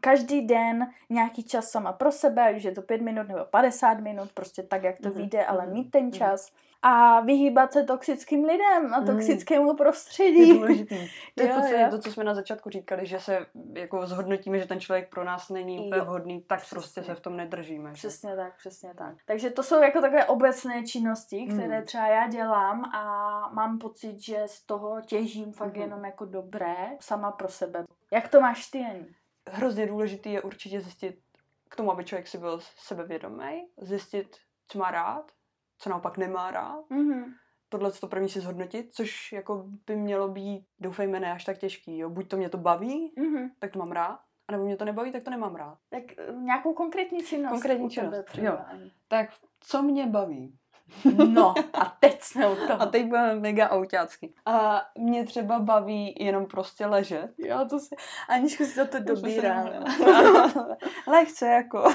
každý den nějaký čas sama pro sebe, ať už je to 5 minut nebo 50 minut, prostě tak, jak to Mhm, vyjde, ale mhm, mít ten mhm. čas. A vyhýbat se toxickým lidem a Mhm. toxickému Je prostředí. důležitý. To je Jo, jo. to, co jsme na začátku říkali, že se jako zhodnotíme, že ten člověk pro nás není úplně vhodný, tak přesně. prostě se v tom nedržíme. že? Přesně tak, přesně tak. Takže to jsou jako takové obecné činnosti, které Mhm. třeba já dělám a mám pocit, že z toho těžím fakt Mhm. jenom jako dobré sama pro sebe. Jak to máš ty? Hrozně důležitý je určitě zjistit k tomu, aby člověk si byl sebevědomý, zjistit, co má rád, co naopak nemá rád. Mhm. Tohle to první si zhodnotit, což jako by mělo být, doufejme, ne až tak těžký. Jo? Buď to mě to baví, Mhm. tak to mám rád, anebo mě to nebaví, tak to nemám rád. Tak eh, nějakou konkrétní činnost. Konkrétní činnost, třeba, jo. Tak co mě baví? No, a teď jsme u toho. A teď budeme mega autácky. A mě třeba baví jenom prostě ležet. Jo, to si... Aničku si za to dobírá. Lehce jako.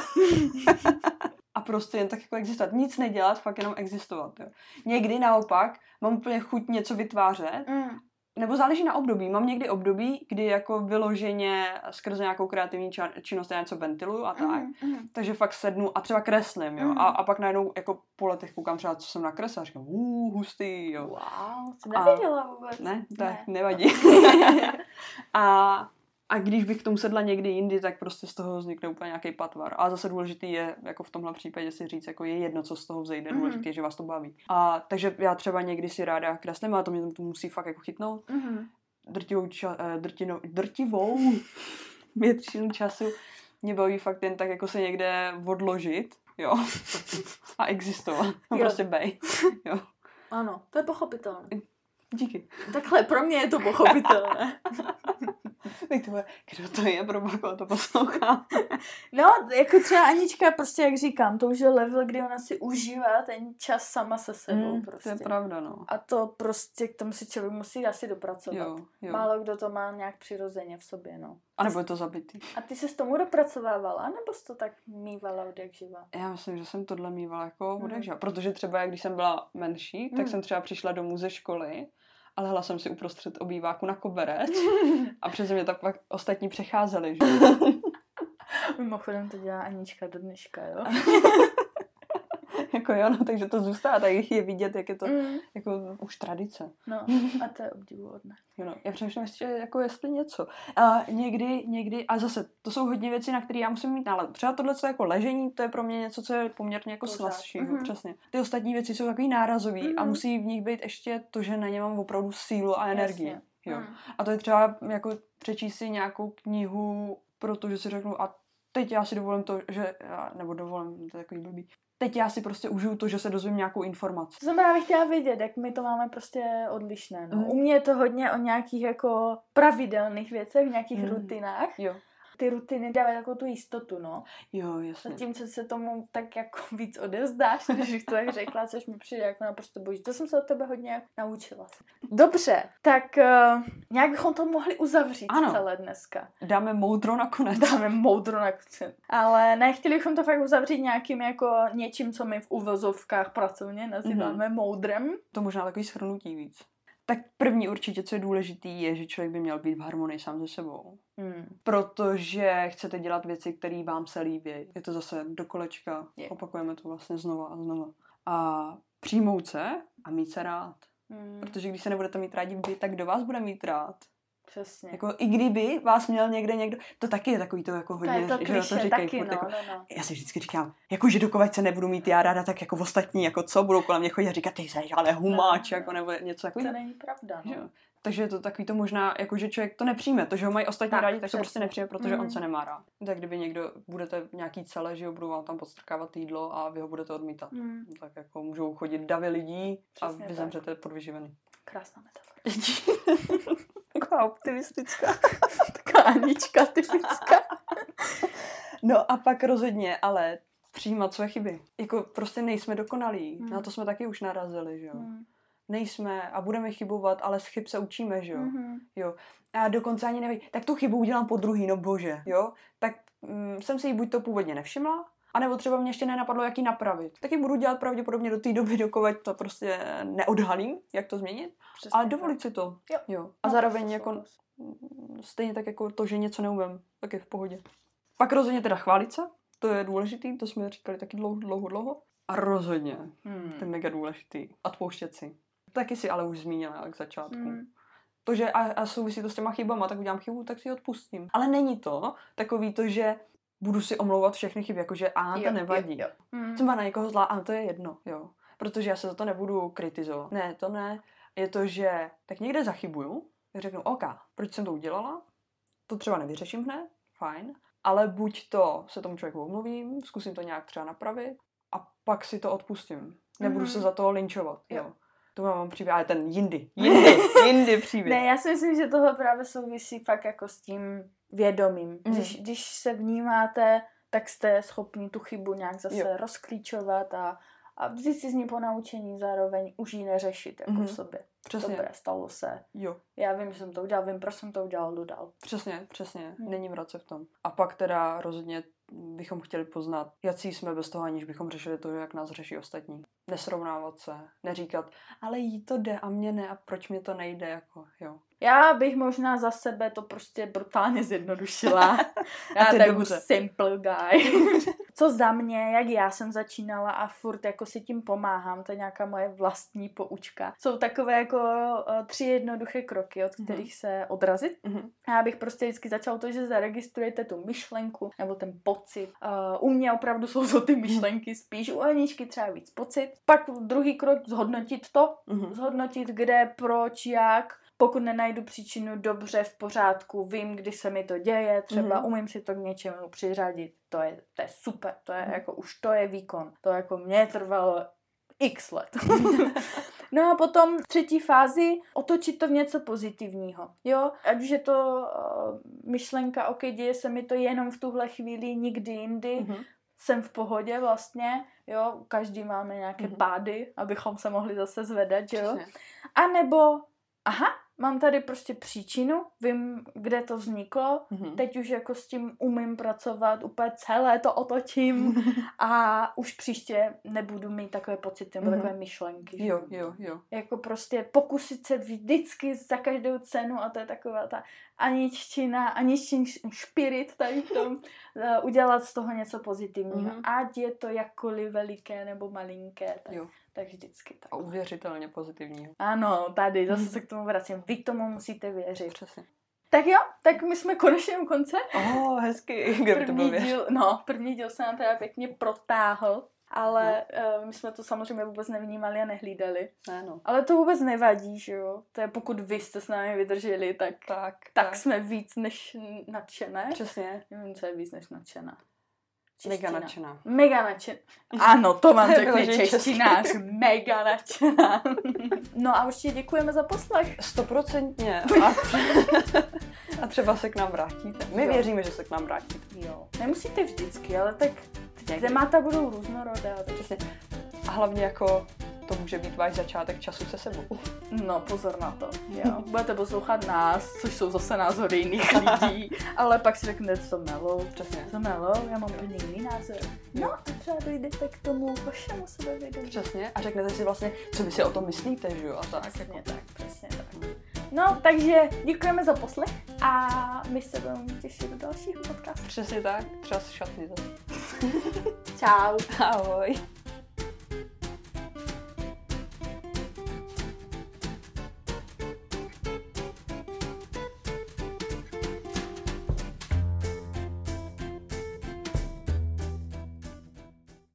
A prostě jen tak jako existovat. Nic nedělat, fakt jenom existovat. Jo. Někdy naopak mám úplně chuť něco vytvářet, Mm. Nebo záleží na období. Mám někdy období, kdy jako vyloženě skrze nějakou kreativní činnost já něco ventiluju a tak. Mm, mm. Takže fakt sednu a třeba kreslím, jo. Mhm. A, a pak najednou jako po letech koukám třeba, co jsem nakreslila a říkám, uh, hustý, jo. Wow, jsem nevěděla vůbec. Ne, tak Ne. nevadí. a, a když bych k tomu sedla někdy jindy, tak prostě z toho vznikne úplně nějaký patvar. A zase důležitý je, jako v tomhle případě si říct, jako je jedno, co z toho vzejde, Mhm. důležité je, že vás to baví. A takže já třeba někdy si ráda kreslím, ale to mě to musí fakt jako chytnout. Mhm. Drtivou, ča, eh, drtinou, drtivou většinu času mě baví fakt jen tak jako se někde odložit, jo, a existovat. Jo. Prostě bej. Jo. Ano, to je pochopitelné. Díky. Takhle, pro mě je to pochopitelné. To je, kdo to je, pro boha, to poslouchá. No, jako třeba Anička, prostě jak říkám, to už je level, kdy ona si užívá ten čas sama se sebou Mm, prostě. To je pravda, no. A to prostě k tomu si člověk musí asi dopracovat. Jo, jo. Málo kdo to má nějak přirozeně v sobě, no. A nebo je to zabitý. A ty se s tomu dopracovávala, nebo jsi to tak mývala od jak živa? Já myslím, že jsem tohle mývala jako Mm. mm. protože třeba jak když jsem byla menší, tak Mm. jsem třeba přišla domů ze školy lehla jsem si uprostřed obýváku na koberec a přeze mě tak pak ostatní přecházeli, že? Mimochodem to dělá Anička do dneška, jo? jako jo, no, takže to zůstává, tak je vidět, jak je to Mm. jako už tradice. No, a to je obdivuhodné. Jo, no. Já přemýšlím ještě, jako jestli něco. A někdy, někdy, a zase, to jsou hodně věci, na které já musím mít náladu. Třeba tohle, co jako ležení, to je pro mě něco, co je poměrně jako snazší. Mhm. Mm-hmm. Přesně. Ty ostatní věci jsou takový nárazový mm-hmm. a Mhm. musí v nich být ještě to, že na ně mám opravdu sílu a energii. Jasně. Jo. Mm. A to je třeba jako přečíst si nějakou knihu, protože si řeknu, a teď já si dovolím to, že, já- nebo dovolím, to je takový blbý, teď já si prostě užiju to, že se dozvím nějakou informaci. To jsem právě chtěla vědět, jak my to máme prostě odlišné. No. Mm. U mě je to hodně o nějakých jako pravidelných věcech, nějakých Mm. rutinách. Jo, Ty rutiny dávají takovou tu jistotu, no. jo, jasně. Zatímco se tomu tak jako víc odevzdáš, než to tak řekla, což mi přijde jako naprosto boží. To jsem se od tebe hodně naučila. Dobře, tak uh, nějak bychom to mohli uzavřít Ano. celé dneska. Dáme moudro nakonec. Dáme moudro na konci. Ale nechtěli bychom to fakt uzavřít nějakým jako něčím, co my v uvozovkách pracovně nazýváme mm-hmm. moudrem. to možná takový shrnutí víc. Tak první určitě, co je důležitý, je, že člověk by měl být v harmonii sám se sebou. Hmm. Protože chcete dělat věci, které vám se líbí. Je to zase do kolečka, Je. opakujeme to vlastně znova a znova. A přijmout se a mít se rád. Hmm. Protože když se nebudete mít rádi vy, tak kdo vás bude mít rád? Přesně. Jako i kdyby vás měl někde někdo, to taky je takový to jako to hodně, je to že jo, kliše říkají taky, furt no, jako, no, no. já si vždycky říkám, jako že dokud se nebudu mít já ráda, tak jako v ostatní, jako co, budou kolem mě chodit a říkat, ty jsi ale humáč, No, jako, nebo něco To takového. není pravda, no. jo. Takže je to takový to možná, jako že člověk to nepřijme, to, že ho mají ostatní Tak, rádi, tak to přesně. prostě nepřijme, protože Mhm. on se nemá rád. Tak kdyby někdo, budete nějaký celé, že jo, budou vám tam podstrkávat jídlo a vy ho budete odmítat. Hmm. Tak jako můžou chodit davy lidí a Přesně vy tak. zemřete podvyživený. Krásná metafora. Taková optimistická. Taková Anička typická. No a pak rozhodně, ale přijímat své chyby. Jako prostě nejsme dokonalí. Hmm. Na to jsme taky už narazili, že jo. Hmm. Nejsme a budeme chybovat, ale z chyb se učíme, že jo. Mhm. A dokonce ani neví, tak tu chybu udělám po druhý, no bože, jo. Tak mm, jsem si ji buď to původně nevšimla, anebo třeba mě ještě nenapadlo, jak ji napravit. Tak ji budu dělat pravděpodobně do té doby, dokud to prostě neodhalím, jak to změnit. Přesně Ale tak. dovolit si to. Jo. jo. A No, zároveň jako stejně tak jako to, že něco neumím, tak je v pohodě. Pak rozhodně teda chválit se, to je důležitý, to jsme říkali taky dlouho, dlouho, dlouho. A rozhodně, Hmm. to je mega důležitý, odpouštět si. Taky si ale už zmínila k začátku. Hmm. To, že a, a souvisí to s těma chybama, tak udělám chybu, tak si ji odpustím. Ale není to takový to, že budu si omlouvat všechny chyby, jakože a to Jo, nevadí. Jo, jo. Hmm. Jsem na někoho zlá, a to je jedno, jo. Protože já se za to nebudu kritizovat. Ne, to ne. Je to, že tak někde zachybuju, tak řeknu, OK, proč jsem to udělala? To třeba nevyřeším hned, fajn. Ale buď to se tomu člověku omluvím, zkusím to nějak třeba napravit a pak si to odpustím. Nebudu Mhm. se za to linčovat, jo. Jo. To mám příběh, ale ten jindy, jindy, jindy příběh. Ne, já si myslím, že tohle právě souvisí fakt jako s tím vědomím. Mhm. Když, když se vnímáte, tak jste schopni tu chybu nějak zase Jo. rozklíčovat a, a vzít si z ní po naučení zároveň už ji neřešit jako Mhm. v sobě. Přesně, Dobré, stalo se. jo. Já vím, že jsem to udělal, vím, proč jsem to udělal, jdu dál. Přesně, přesně. Hmm. Není vrát se v tom. A pak teda rozhodně bychom chtěli poznat, jaký jsme bez toho, aniž bychom řešili to, jak nás řeší ostatní. Nesrovnávat se, neříkat, ale jí to jde a mě ne a proč mi to nejde, jako jo. Já bych možná za sebe to prostě brutálně zjednodušila. Já to tak dobře. simple guy. Co za mě, jak já jsem začínala a furt jako si tím pomáhám, to je nějaká moje vlastní poučka. Jsou takové jako uh, tři jednoduché kroky, od Mhm. kterých se odrazit. Mhm. A Já bych prostě vždycky začala to, že zaregistrujete tu myšlenku nebo ten pocit. Uh, u mě opravdu jsou to ty myšlenky spíš, u Aničky třeba víc pocit. Pak druhý krok zhodnotit to, Mhm. zhodnotit kde, proč, jak. Pokud nenajdu příčinu dobře, v pořádku, vím, kdy se mi to děje, třeba Mhm. umím si to k něčemu přiřadit, to je, to je super, to je Mhm. jako už to je výkon. To jako mě trvalo x let. no a potom v třetí fázi otočit to v něco pozitivního. Jo, ať už je to uh, myšlenka, ok, děje se mi to jenom v tuhle chvíli, nikdy jindy, Mhm. jsem v pohodě vlastně, jo, každý máme nějaké Mhm. pády, abychom se mohli zase zvedat, že jo. Přesně. A nebo, aha, mám tady prostě příčinu, vím, kde to vzniklo, Mhm. teď už jako s tím umím pracovat, úplně celé to otočím a už příště nebudu mít takové pocity nebo Mhm. takové myšlenky. Jo, jo, jo. Jako prostě pokusit se vždycky za každou cenu a to je taková ta aničtina, aničtin špirit tady v tom, eh, udělat z toho něco pozitivního. Mhm. Ať je to jakkoliv veliké nebo malinké, tak, Jo. Tak vždycky tak. A uvěřitelně pozitivního. Ano, tady, zase se k tomu vracím. Vy tomu musíte věřit. Přesně. Tak jo, tak my jsme konečně u konce. Oh, hezky. Kde by to bylo První věř? díl, no, první díl se nám teda pěkně protáhl, ale uh, my jsme to samozřejmě vůbec nevnímali a nehlídali. Ne, no. Ale to vůbec nevadí, že jo? To je pokud vy jste s námi vydrželi, tak, Tak, tak jsme víc než nadšené. Přesně. Nevím, co je víc než nadšená. Mega Čeština. nadšená. Mega nadšená. Ano, to vám řekne češtinář. Mega nadšená. No a určitě děkujeme za poslech. Stoprocentně. A, a třeba se k nám vrátíte. My Jo. věříme, že se k nám vrátíte. Jo. Nemusíte vždycky, ale tak témata budou různorodá. Přesně. A hlavně jako to může být váš začátek času se sebou. No, pozor na to. Jo. Budete poslouchat nás, což jsou zase názory jiných lidí, ale pak si řeknete, co melo. Přesně. Co melo, já mám úplně jiný názor. No a třeba dojdete k tomu vašemu sebevědomí. Přesně. A řeknete si vlastně, co vy si o tom myslíte, že jo? A tak. Přesně Jako. tak, přesně tak. No, takže děkujeme za poslech a my se budeme těšit do dalších podcastů. Přesně tak. Třeba z šatny. Čau. Ahoj.